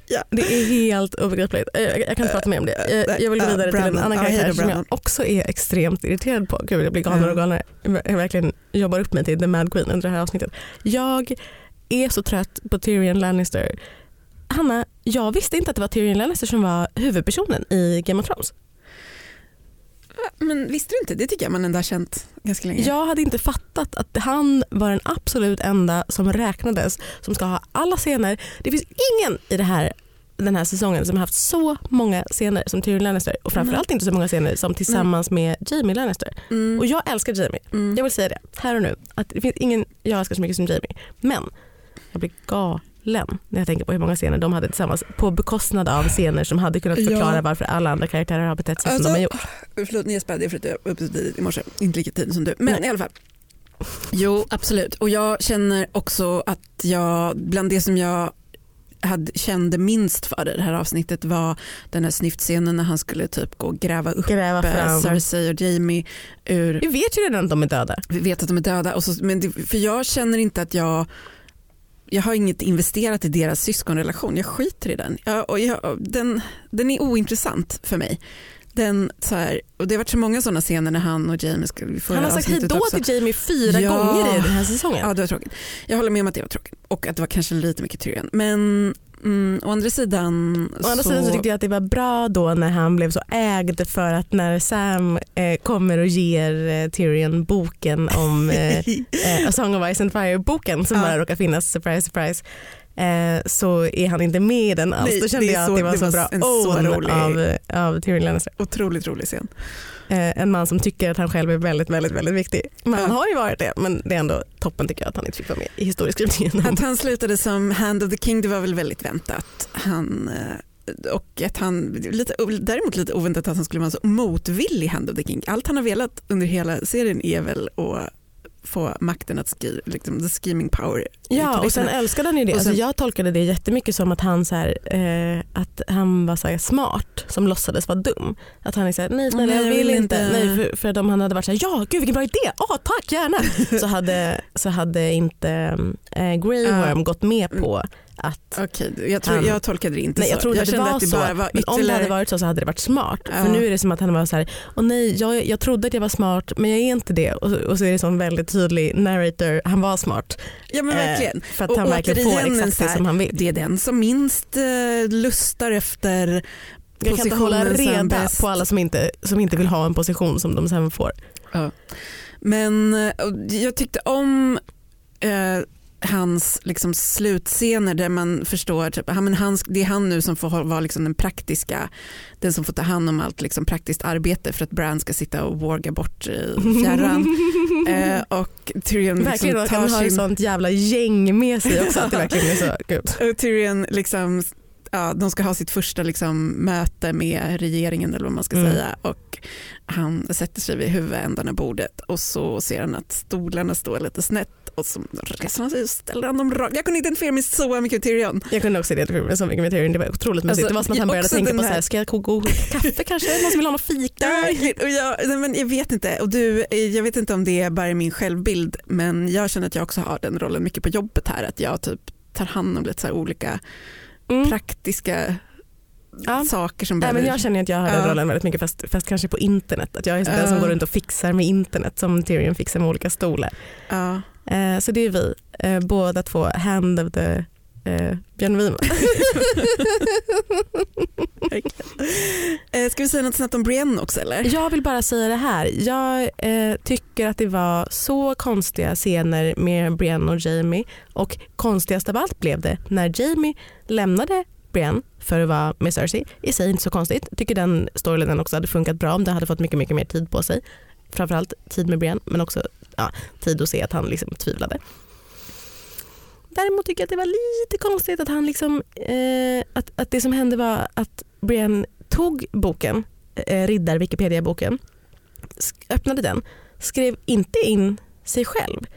Ja.
Det är helt obegripligt. Eh, Jag, jag kan inte prata mer om det. Jag, jag vill gå vidare till en annan karaktär som jag också är extremt irriterad på. Gud, jag blir galnare och galnare. Jag verkligen jobbar upp mig till The Mad Queen under det här avsnittet. Jag är så trött på Tyrion Lannister. Hanna, jag visste inte att det var Tyrion Lannister som var huvudpersonen i Game of Thrones.
Men visste du inte? Det tycker jag man ändå har känt ganska länge.
Jag hade inte fattat att han var den absolut enda som räknades som ska ha alla scener. Det finns ingen i det här, den här säsongen som har haft så många scener som Tyrion Lannister och framförallt inte så många scener som tillsammans med Jamie Lannister.
Mm.
Och jag älskar Jamie.
Mm.
Jag vill säga det här och nu. Att det finns ingen jag älskar så mycket som Jamie. Men jag blir när jag tänker på hur många scener de hade tillsammans på bekostnad av scener som hade kunnat förklara
Ja.
varför alla andra karaktärer har betett sig
Alltså,
som de har gjort.
Förlåt, ni det är för att jag var uppe så tidigt i morse, inte lika tidigt som du. Men
Nej.
i alla fall. Jo, absolut. Och jag känner också att jag, bland det som jag hade, kände minst för i det här avsnittet var den här snyftscenen när han skulle typ gå och gräva upp
Gräva fram.
Cersei och Jamie ur
Vi vet ju redan att de är döda.
vi vet att de är döda. Och så, men det, för jag känner inte att jag jag har inget investerat i deras syskonrelation. Jag skiter i den. Jag, och jag, den, den är ointressant för mig. Den, så här, och det har varit så många sådana scener när han och Jamie vi får
Han har sagt hejdå
också.
till Jamie fyra
Ja.
gånger i den här säsongen.
Ja det var tråkigt. Jag håller med om att det var tråkigt och att det var kanske lite mycket Tyrion. Men mm, å andra sidan
Å andra sidan så tyckte jag att det var bra då när han blev så ägd för att när Sam eh, kommer och ger eh, Tyrion boken om eh, eh, A Song of Ice and Fire boken som
Ja.
bara råkar finnas, surprise surprise. Eh, så är han inte med i den alls.
Nej,
Då kände jag
så-
att det var
det
så
var
bra
en så rolig-
av, av Tyrion Lannister.
Otroligt rolig scen.
Eh, en man som tycker att han själv är väldigt väldigt väldigt viktig. Men han har ju varit det men det är ändå toppen tycker jag att han inte fick vara med i historieskrivningen.
Att han slutade som Hand of the King det var väl väldigt väntat. Han, eh, och att han, lite, däremot lite oväntat att han skulle vara så motvillig Hand of the King. Allt han har velat under hela serien är väl att få makten att skriva, liksom the scheming power.
Ja och sen
kulisserna.
älskade han ju det.
Och sen-
alltså, jag tolkade det jättemycket som att han, så här, eh, att han var så här, smart som låtsades vara dum. Att han är så här, nej snälla jag
jag
vill inte.
inte.
Nej, för, för om han hade varit så här, ja gud vilken bra idé, ah, tack gärna. så, hade, så hade inte eh, Grey. Worm gått med på att
Okej, jag, tror,
Han-
jag tolkade det inte
Nej,
så.
jag trodde att det var
att det
så,
var
men om det
ytterligare...
hade varit så så hade det varit smart.
Ja.
För nu är det som att han var så här, åh nej jag, jag trodde att jag var smart men jag är inte det. Och, och så är det som väldigt tydlig narrator, han var smart.
Ja men verkligen.
Eh, för att
Och
han verkligen får exakt det som han vill.
Det är den som minst eh, lustar efter
Jag kan inte hålla reda på alla som inte, som inte vill ha en position som de sen får.
Men eh, jag tyckte om eh, hans liksom, slutscener där man förstår att ja, men hans, det är han nu som får vara liksom, den praktiska, den som får ta hand om allt liksom, praktiskt arbete för att Bran ska sitta och våga bort i fjärran. eh, och Tyrion
verkligen,
liksom,
och
tar
han har
sin,
sånt jävla gäng med sig också. Att det verkligen är så, gud.
och Tyrion liksom, ja, de ska ha sitt första liksom, möte med regeringen eller vad man ska
Mm.
säga och han sätter sig vid huvudändan av bordet och så ser han att stolarna står lite snett och så reser han sig och ställer han dem rakt. Jag kunde identifiera mig så mycket med Tyrion.
Jag kunde också identifiera så mycket med Tyrion, det var otroligt mysigt.
Alltså,
det var som att han började tänka på så
här-
ska jag koka kaffe kanske? Någon som vill ha något fika?
Och jag, men jag vet inte, och du, jag vet inte om det är bara min självbild men jag känner att jag också har den rollen mycket på jobbet här att jag typ tar hand om lite så här olika
Mm.
praktiska
Ja.
saker som behöver...
men jag känner att jag har den rollen väldigt mycket fast, fast kanske på internet. Att jag är den som går runt och fixar med internet som Tyrion fixar med olika stolar.
ja.
Eh, så det är vi, eh, båda två hand of the eh, Björn Wiman.
Eh, ska vi säga något snabbt om Brienne också eller?
Jag vill bara säga det här. Jag eh, tycker att det var så konstiga scener med Brienne och Jamie och konstigast av allt blev det när Jamie lämnade Brienne för att vara med Cersei. I sig inte så konstigt. Tycker den storylinen också hade funkat bra om det hade fått mycket, mycket mer tid på sig. Framförallt tid med Brienne men också ja, tid att se att han liksom tvivlade. Däremot tycker jag att det var lite konstigt att han liksom, eh, att, att det som hände var att Brienne tog boken, eh, riddar Wikipedia-boken, öppnade den, skrev inte in sig själv.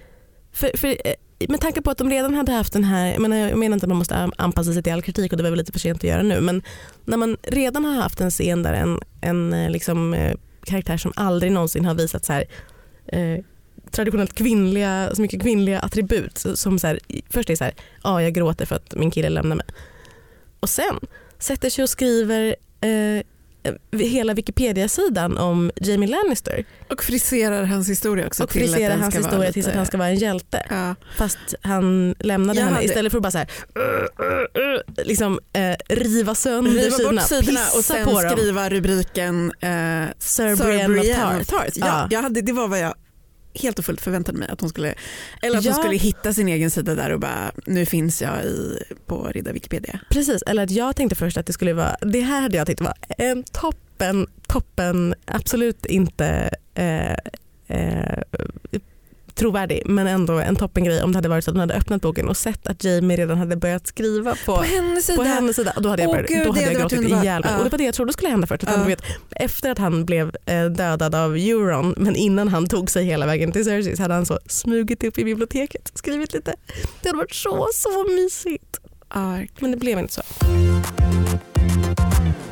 För, för, eh, med tanke på att de redan hade haft den här, jag menar, jag menar inte att man måste anpassa sig till all kritik och det var väl lite för sent att göra nu, men när man redan har haft en scen där en, en eh, liksom, eh, karaktär som aldrig någonsin har visat så här, eh, traditionellt kvinnliga, så mycket kvinnliga attribut som så här, först är så här, ja jag gråter för att min kille lämnar mig. Och sen sätter sig och skriver eh, hela Wikipedia-sidan om Jamie Lannister
Och friserar hans historia också.
och friserar hans historia
lite-
tills att han ska vara en hjälte.
Ja.
Fast han lämnade
Jag
henne
hade-
istället för att bara så här, "Uh, uh, uh", liksom, eh, riva sönder
Riva
sidorna,
bort sidorna och sen skriva rubriken eh,
Sir,
Sir
Brienne of
of Tarth. Ja,
Ja.
jag hade, det var vad jag helt och fullt förväntade mig att hon skulle, eller att
Ja.
hon skulle hitta sin egen sida där och bara nu finns jag i, på Ridda Wikipedia.
Precis, eller att jag tänkte först att det skulle vara, det här hade jag tyckt var en toppen, toppen, absolut inte eh, eh, trovärdig men ändå en toppengrej om det hade varit så att hon hade öppnat boken och sett att Jamie redan hade börjat skriva på,
På hennes sida.
på hennes sida. Och då hade jag, börjat,
gud,
då hade jag gråtit ihjäl mig.
Ja.
Och det var det jag trodde skulle hända först. Utan
Ja.
du vet, efter att han blev eh, dödad av Euron men innan han tog sig hela vägen till Cersei så hade han så smugit upp i biblioteket skrivit lite. Det hade varit så, så mysigt.
Ja,
Men det blev inte så.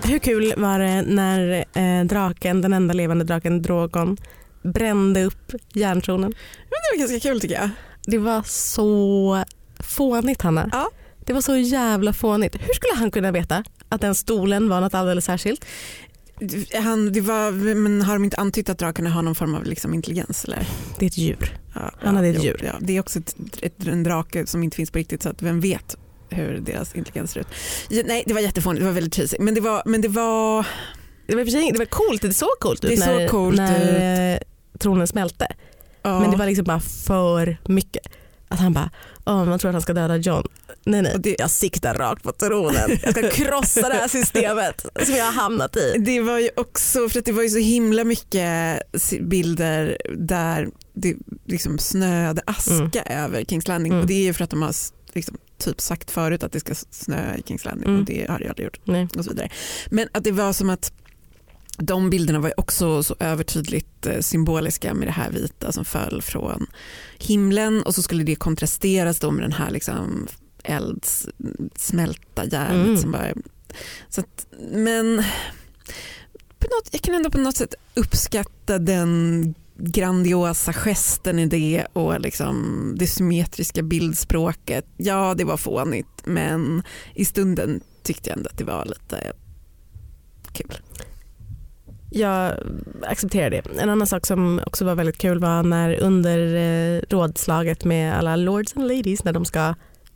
Hur kul var det när eh, draken, den enda levande draken Drogon brände upp järntronen?
det var ganska kul tycker jag.
Det var så fånigt Hanna.
Ja.
Det var så jävla fånigt. Hur skulle han kunna veta att den stolen var något alldeles särskilt?
Han, det var, men har de inte antytt att drakarna har någon form av liksom intelligens? Eller?
Det är ett djur.
Ja,
Han hade ett
jo,
djur.
Ja, det är också ett, ett, en drake som inte finns på riktigt så att vem vet hur deras intelligens ser ut. Ja, nej, det var jättefånigt, det var väldigt cheesy. Men det var, men det var
Det var, det var coolt, det såg coolt ut
Det såg coolt
när eh, tronen smälte.
ja.
Men det var liksom bara för mycket. Att han bara, oh, man tror att han ska döda John. Nej nej,
det-
jag siktar rakt på tronen. Jag ska krossa det här systemet som jag har hamnat i.
Det var ju också för att det var ju så himla mycket bilder där det liksom snöade aska över Kings Landing
Mm.
och det är ju för att de har liksom, typ sagt förut att det ska snöa i Kings Landing
Mm.
och det har det aldrig gjort.
Nej.
och så vidare. Men att det var som att de bilderna var också så övertydligt eh, symboliska med det här vita som föll från himlen och så skulle det kontrasteras då med den här liksom elds, smälta järnet
Mm.
som bara... Så att, men på något, jag kan ändå på något sätt uppskatta den grandiosa gesten i det och liksom det symmetriska bildspråket. Ja, det var fånigt men i stunden tyckte jag ändå att det var lite kul.
Jag accepterar det. En annan sak som också var väldigt kul var när under eh, rådslaget med alla lords and ladies när de ska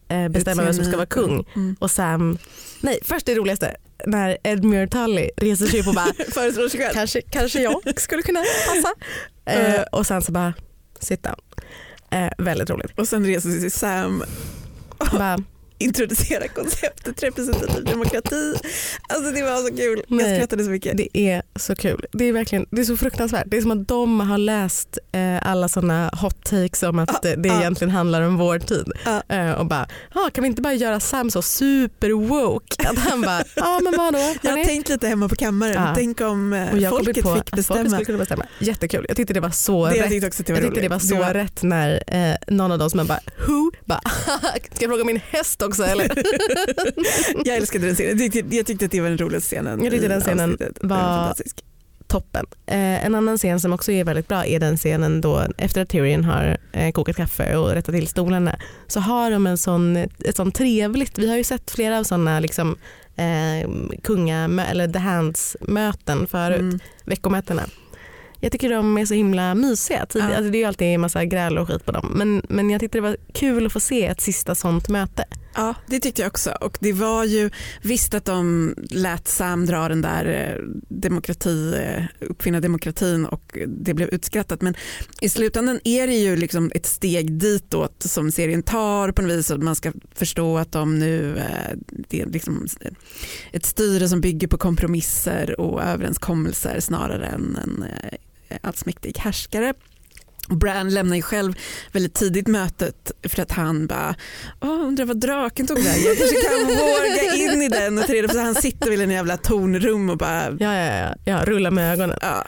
eh, bestämma vem som ska vara kung
Mm.
och Sam, nej först det roligaste när Edmure Tully reser sig upp och bara
Föreslår sig själv.
kanske, kanske jag skulle kunna passa. Eh, och sen så bara sit down. Eh, väldigt roligt.
Och sen reser sig Sam
Bara,
introducera konceptet representativ demokrati. Alltså det var så kul. Jag
Nej.
skrattade så mycket.
det är så kul. Det är verkligen det är så fruktansvärt. Det är som att de har läst eh, alla sådana hot takes om att
Ja,
eh, det
ja.
egentligen handlar om vår tid.
Ja.
Eh, och bara, ah, kan vi inte bara göra Sam så super woke? Att han bara, ja men vadå?
Jag har
hörni?"
tänkt lite hemma på kammaren.
Ja.
Tänk om eh,
jag
folket
på
fick
folket
bestämma.
skulle kunna bestämma. Jättekul. Jag tyckte det var så
Det
rätt.
jag tyckte också det var
Jag tyckte det var så rätt när eh, någon av dem som bara who? Bara, ska jag fråga min häst också eller?
Jag älskade den scenen. Jag tyckte, jag tyckte att det var den roligaste scenen.
Jag tyckte den scenen var-
fantastisk.
Toppen. Eh, en annan scen som också är väldigt bra är den scenen då efter att Tyrion har eh, kokat kaffe och rättat till stolarna så har de en sån, ett sånt trevligt, vi har ju sett flera av sådana liksom, eh, kunga eller the hands möten förut,
Mm.
veckomötena. Jag tycker de är så himla mysiga. Tid-
Ja.
Alltså det är ju alltid en massa gräl och skit på dem men, men jag tyckte det var kul att få se ett sista sånt möte.
Ja, det tyckte jag också. Och det var ju visst att de lät Sam dra den där eh, demokrati, eh, uppfinna demokratin och det blev utskrattat. Men i slutändan är det ju liksom ett steg ditåt som serien tar på något vis. Att man ska förstå att de nu, eh, det är liksom ett styre som bygger på kompromisser och överenskommelser snarare än en allsmäktig härskare. Bran lämnar ju själv väldigt tidigt mötet för att han bara undrar vad draken tog vägen. Jag kanske kan våga in i den och på så han sitter i en jävla tornrum och bara
Ja, ja, ja, ja rulla med ögonen.
ja.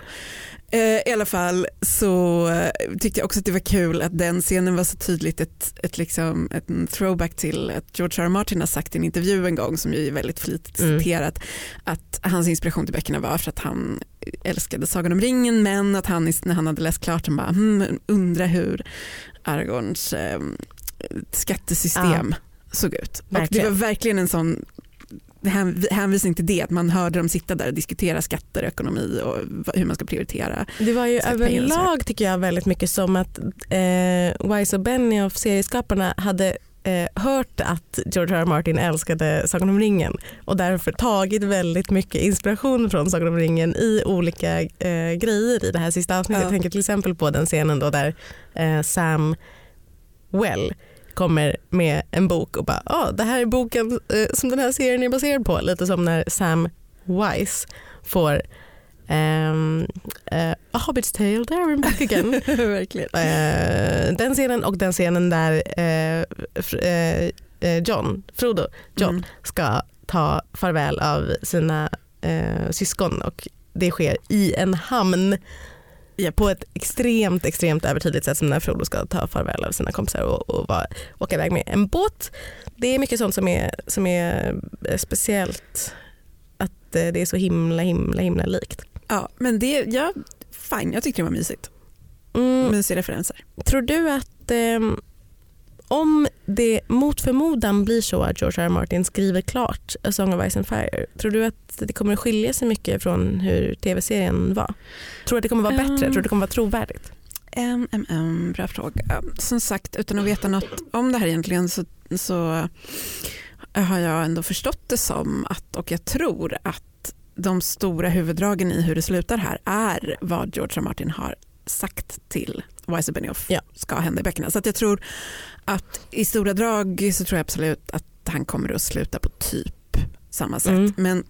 Eh, I alla fall så eh, tyckte jag också att det var kul att den scenen var så tydligt ett, ett, liksom, ett en throwback till att George R. R. Martin har sagt i en intervju en gång som ju är väldigt flitigt
Mm.
citerat att hans inspiration till böckerna var för att han älskade Sagan om ringen men att han när han hade läst klart han bara hmm, undrar hur Aragorns eh, skattesystem såg ut. Och det var verkligen en sån hänvisning till det, att man hörde dem sitta där och diskutera skatter, ekonomi och hur man ska prioritera.
Det var ju
och
överlag tycker jag väldigt mycket som att eh, Wise och Benioff, serieskaparna, hade eh, hört att George R. R. Martin älskade Sagan om ringen och därför tagit väldigt mycket inspiration från Sagan om ringen i olika eh, grejer i det här sista avsnittet.
Ja.
Jag tänker till exempel på den scenen då där eh, Sam Well kommer med en bok och bara ah, det här är boken eh, som den här serien är baserad på. Lite som när Sam Wise får Um, uh, A Hobbit's Tale, there I'm back again.
Verkligen.
Uh, den scenen och den scenen där uh, John, Frodo, John mm. ska ta farväl av sina syskon och det sker i en hamn yep. på ett extremt extremt övertydligt sätt som när Frodo ska ta farväl av sina kompisar och, och var, åka iväg med en båt. Det är mycket sånt som är, som är speciellt att det är så himla himla himla likt.
Ja men det, ja fine jag tyckte det var mysigt. Mm. Mysiga referenser.
Tror du att eh, om det mot förmodan blir så att George R. R. Martin skriver klart A Song of Ice and Fire, tror du att det kommer att skilja sig mycket från hur tv-serien var? Tror du att det kommer att vara bättre? Um, tror du att det kommer att vara trovärdigt?
Um, um, um, bra fråga. Som sagt, utan att veta något om det här egentligen så, så har jag ändå förstått det som att, och jag tror att de stora huvuddragen i hur det slutar här är vad George R. Martin har sagt till Wise Benioff ja. ska hända i böckerna. Så jag tror att i stora drag så tror jag absolut att han kommer att sluta på typ samma sätt. Mm. Men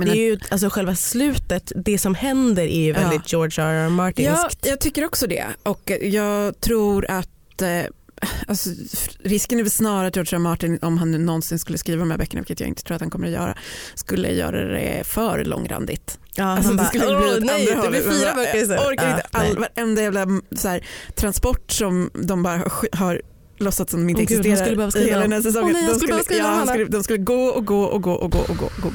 det är ju, alltså själva slutet, det som händer är ju väldigt ja. George R. R. Martinskt.
Ja, jag tycker också det och jag tror att eh, Alltså, risken är väl snarare att George R. Martin, om han nu någonsin skulle skriva de här böckerna, vilket jag inte tror att han kommer att göra, skulle göra det för långrandigt.
Ja, alltså, bara, skulle bli nej, det blir fyra böcker
istället. Orkar ja, inte, all, varenda jävla så här, transport som de bara har låtsats som de inte oh, existerar i hela den här säsongen. Oh, nej, de, skulle, ja, skulle, de skulle gå och gå och gå och gå och gå. Och gå.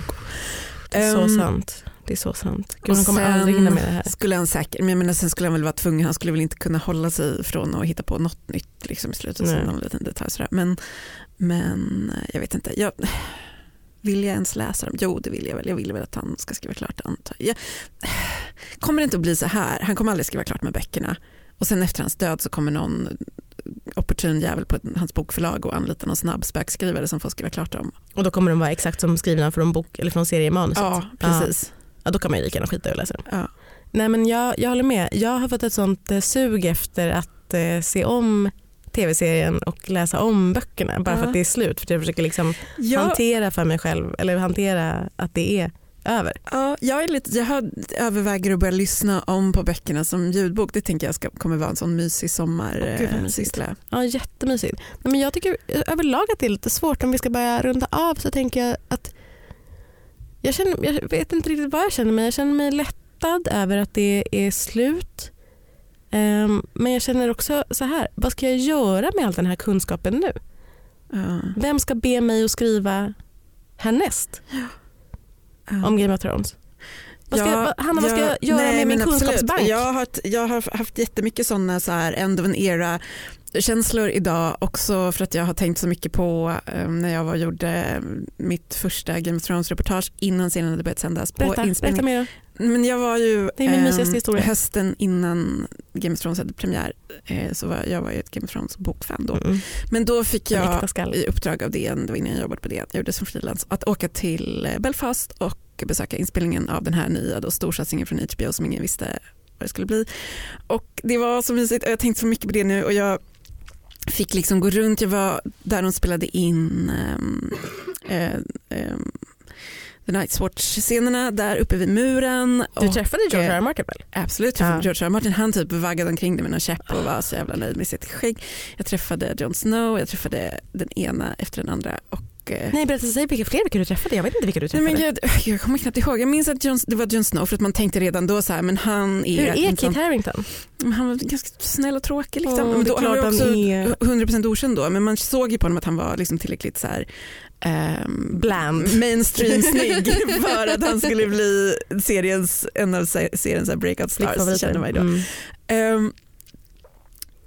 Det är um, så sant. Det är så sant. Gud, han kommer aldrig hinna med det här.
Skulle han säkert, men jag menar, sen skulle han väl vara tvungen, han skulle väl inte kunna hålla sig från att hitta på något nytt liksom, i slutet. Någon liten detalj, sådär. Men, men jag vet inte. Jag, vill jag ens läsa dem? Jo det vill jag väl. Jag vill väl att han ska skriva klart antar jag. Kommer det inte att bli så här, han kommer aldrig skriva klart med böckerna och sen efter hans död så kommer någon opportun jävel på hans bokförlag och anlita någon snabb spökskrivare som får skriva klart dem.
Och då kommer de vara exakt som skrivna från, bok, eller från seriemanuset?
Ja, precis.
Ja. Ja då kan man ju lika gärna skita i att läsa dem.
Ja.
Nej men jag, jag håller med. Jag har fått ett sånt eh, sug efter att eh, se om tv-serien och läsa om böckerna bara ja. för att det är slut. För jag försöker liksom ja. hantera för mig själv, eller hantera att det är över.
Ja, jag, är lite, jag har, överväger att börja lyssna om på böckerna som ljudbok. Det tänker jag ska, kommer vara en sån mysig sommarsyssla.
Oh, ja, jättemysigt. Men jag tycker överlag att det är lite svårt om vi ska börja runda av så tänker jag att jag, känner, jag vet inte riktigt vad jag känner men jag känner mig lättad över att det är slut. Um, men jag känner också så här, vad ska jag göra med all den här kunskapen nu? Uh. Vem ska be mig att skriva härnäst? Ja om Game of Thrones? Vad ska, ja, Hanna, vad ska jag göra nej, med min kunskapsbank?
Jag har, jag har haft jättemycket sådana så här, end of an era känslor idag också för att jag har tänkt så mycket på um, när jag var, gjorde mitt första Game of Thrones-reportage innan serien hade börjat sändas.
Berätta, på inspelning. berätta mer.
Men jag var ju
um,
hösten innan Game of Thrones hade premiär eh, så var jag var ju ett Game of Thrones bokfan då. Mm. Men då fick jag i uppdrag av DN, det var innan jag jobbade på DN, jag gjorde som frilans, att åka till eh, Belfast och besöka inspelningen av den här nya då, storsatsningen från HBO som ingen visste vad det skulle bli. Och det var så mysigt och jag tänkte så mycket på det nu och jag fick liksom gå runt, jag var där de spelade in um, uh, um, The Night's Watch-scenerna där uppe vid muren.
Du träffade George R. R. Martin väl?
Absolut, jag träffade ja. George R. Martin. Han typ vaggade omkring med en käpp och var så jävla nöjd med sitt skägg. Jag träffade Jon Snow, jag träffade den ena efter den andra och
Eh, Nej berätta, säg vilka fler vilka du träffade. Jag vet inte vilka du träffade.
Nej, men jag, jag kommer knappt ihåg. Jag minns att John, det var Jon Snow för att man tänkte redan då så här, men han är...
Hur är Kit Harington?
Han var ganska snäll och tråkig. Liksom. Oh, men då, han var också är... 100% okänd då men man såg ju på honom att han var liksom tillräckligt så här, Um,
Bland.
mainstream snygg för att han skulle bli seriens, en av seriens breakout stars känner man ju då. Mm. Um,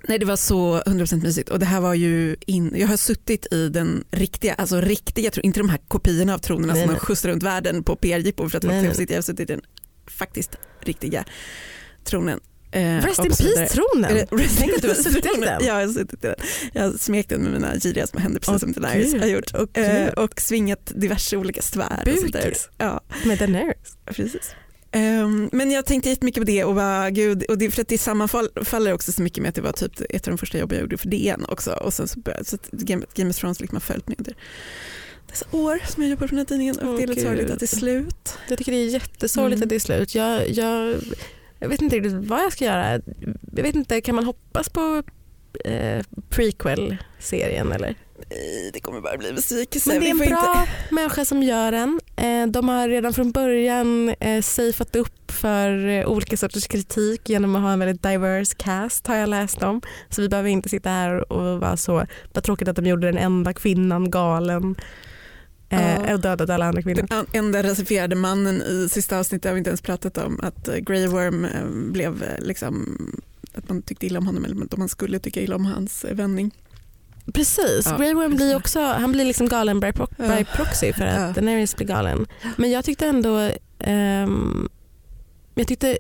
Nej det var så 100% mysigt och det här var ju in, jag har suttit i den riktiga, alltså riktiga, inte de här kopiorna av tronerna nej, som de skjutsar runt världen på PR-jippon för att folk sitta, jag har suttit i den faktiskt riktiga tronen.
Eh, rest in peace tronen.
Tänk att du har suttit i den. Ja, jag har suttit i den. Jag har smekt den med mina giriga små händer precis oh, som Daenerys har gjort. Och, eh, och svingat diverse olika svärd. Ja.
Med Daenerys.
Precis. Um, men jag tänkte jättemycket på det och bara, gud, och det, för att det sammanfaller också så mycket med att det var typ ett av de första jobben jag gjorde för DN också och sen så, började, så Game, Game of Thrones liksom har följt mig under dessa år som jag jobbar på den här tidningen och
Åh,
det är lite sorgligt att det är slut.
Jag tycker det är jättesorgligt
Mm.
att det är slut. Jag, jag, jag vet inte riktigt vad jag ska göra. Jag vet inte, kan man hoppas på eh, prequel-serien eller?
Nej, Det kommer bara bli besvikelse.
Men det är en bra människa som gör den. Eh, de har redan från början eh, safeat upp för eh, olika sorters kritik genom att ha en väldigt diverse cast har jag läst om. Så vi behöver inte sitta här och vara så, vad tråkigt att de gjorde den enda kvinnan galen
Ja.
och dödade alla andra kvinnor.
Den enda rasifierade mannen i sista avsnittet har vi inte ens pratat om att Grey Worm blev liksom att man tyckte illa om honom eller att man skulle tycka illa om hans vändning.
Precis,
Ja,
Grey Worm blir också, han blir liksom galen by, pro-
Ja.
by proxy för att
Ja.
Daenerys blir galen. Men jag tyckte ändå, ehm, jag tyckte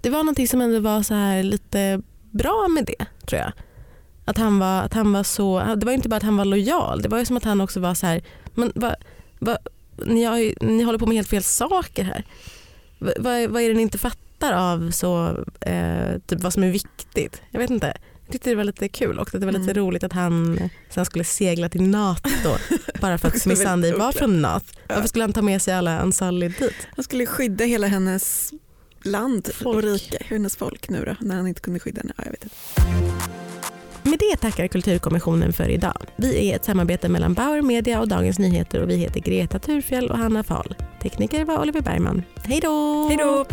det var någonting som ändå var så här lite bra med det tror jag. Att han var, att han var så, det var inte bara att han var lojal, det var ju som att han också var så här, men va, va, ni, har ni håller på med helt fel saker här. Va, vad, vad är det ni inte fattar av så, eh, typ vad som är viktigt? Jag vet inte. Jag tyckte det var lite kul och att det var lite
Mm.
roligt att han sen skulle segla till NATO bara för att
väldigt
Sunday var från NATO.
Ja.
Varför skulle han ta med sig alla Ansali dit?
Han skulle skydda hela hennes land
Folk.
och rike, hennes folk nu då, när han inte kunde skydda henne. Ja, jag vet inte.
Med det tackar Kulturkommissionen för idag. Vi är ett samarbete mellan Bauer Media och Dagens Nyheter och vi heter Greta Thurfjell och Hanna Fahl. Tekniker var Oliver Bergman. Hej då!
Hej då!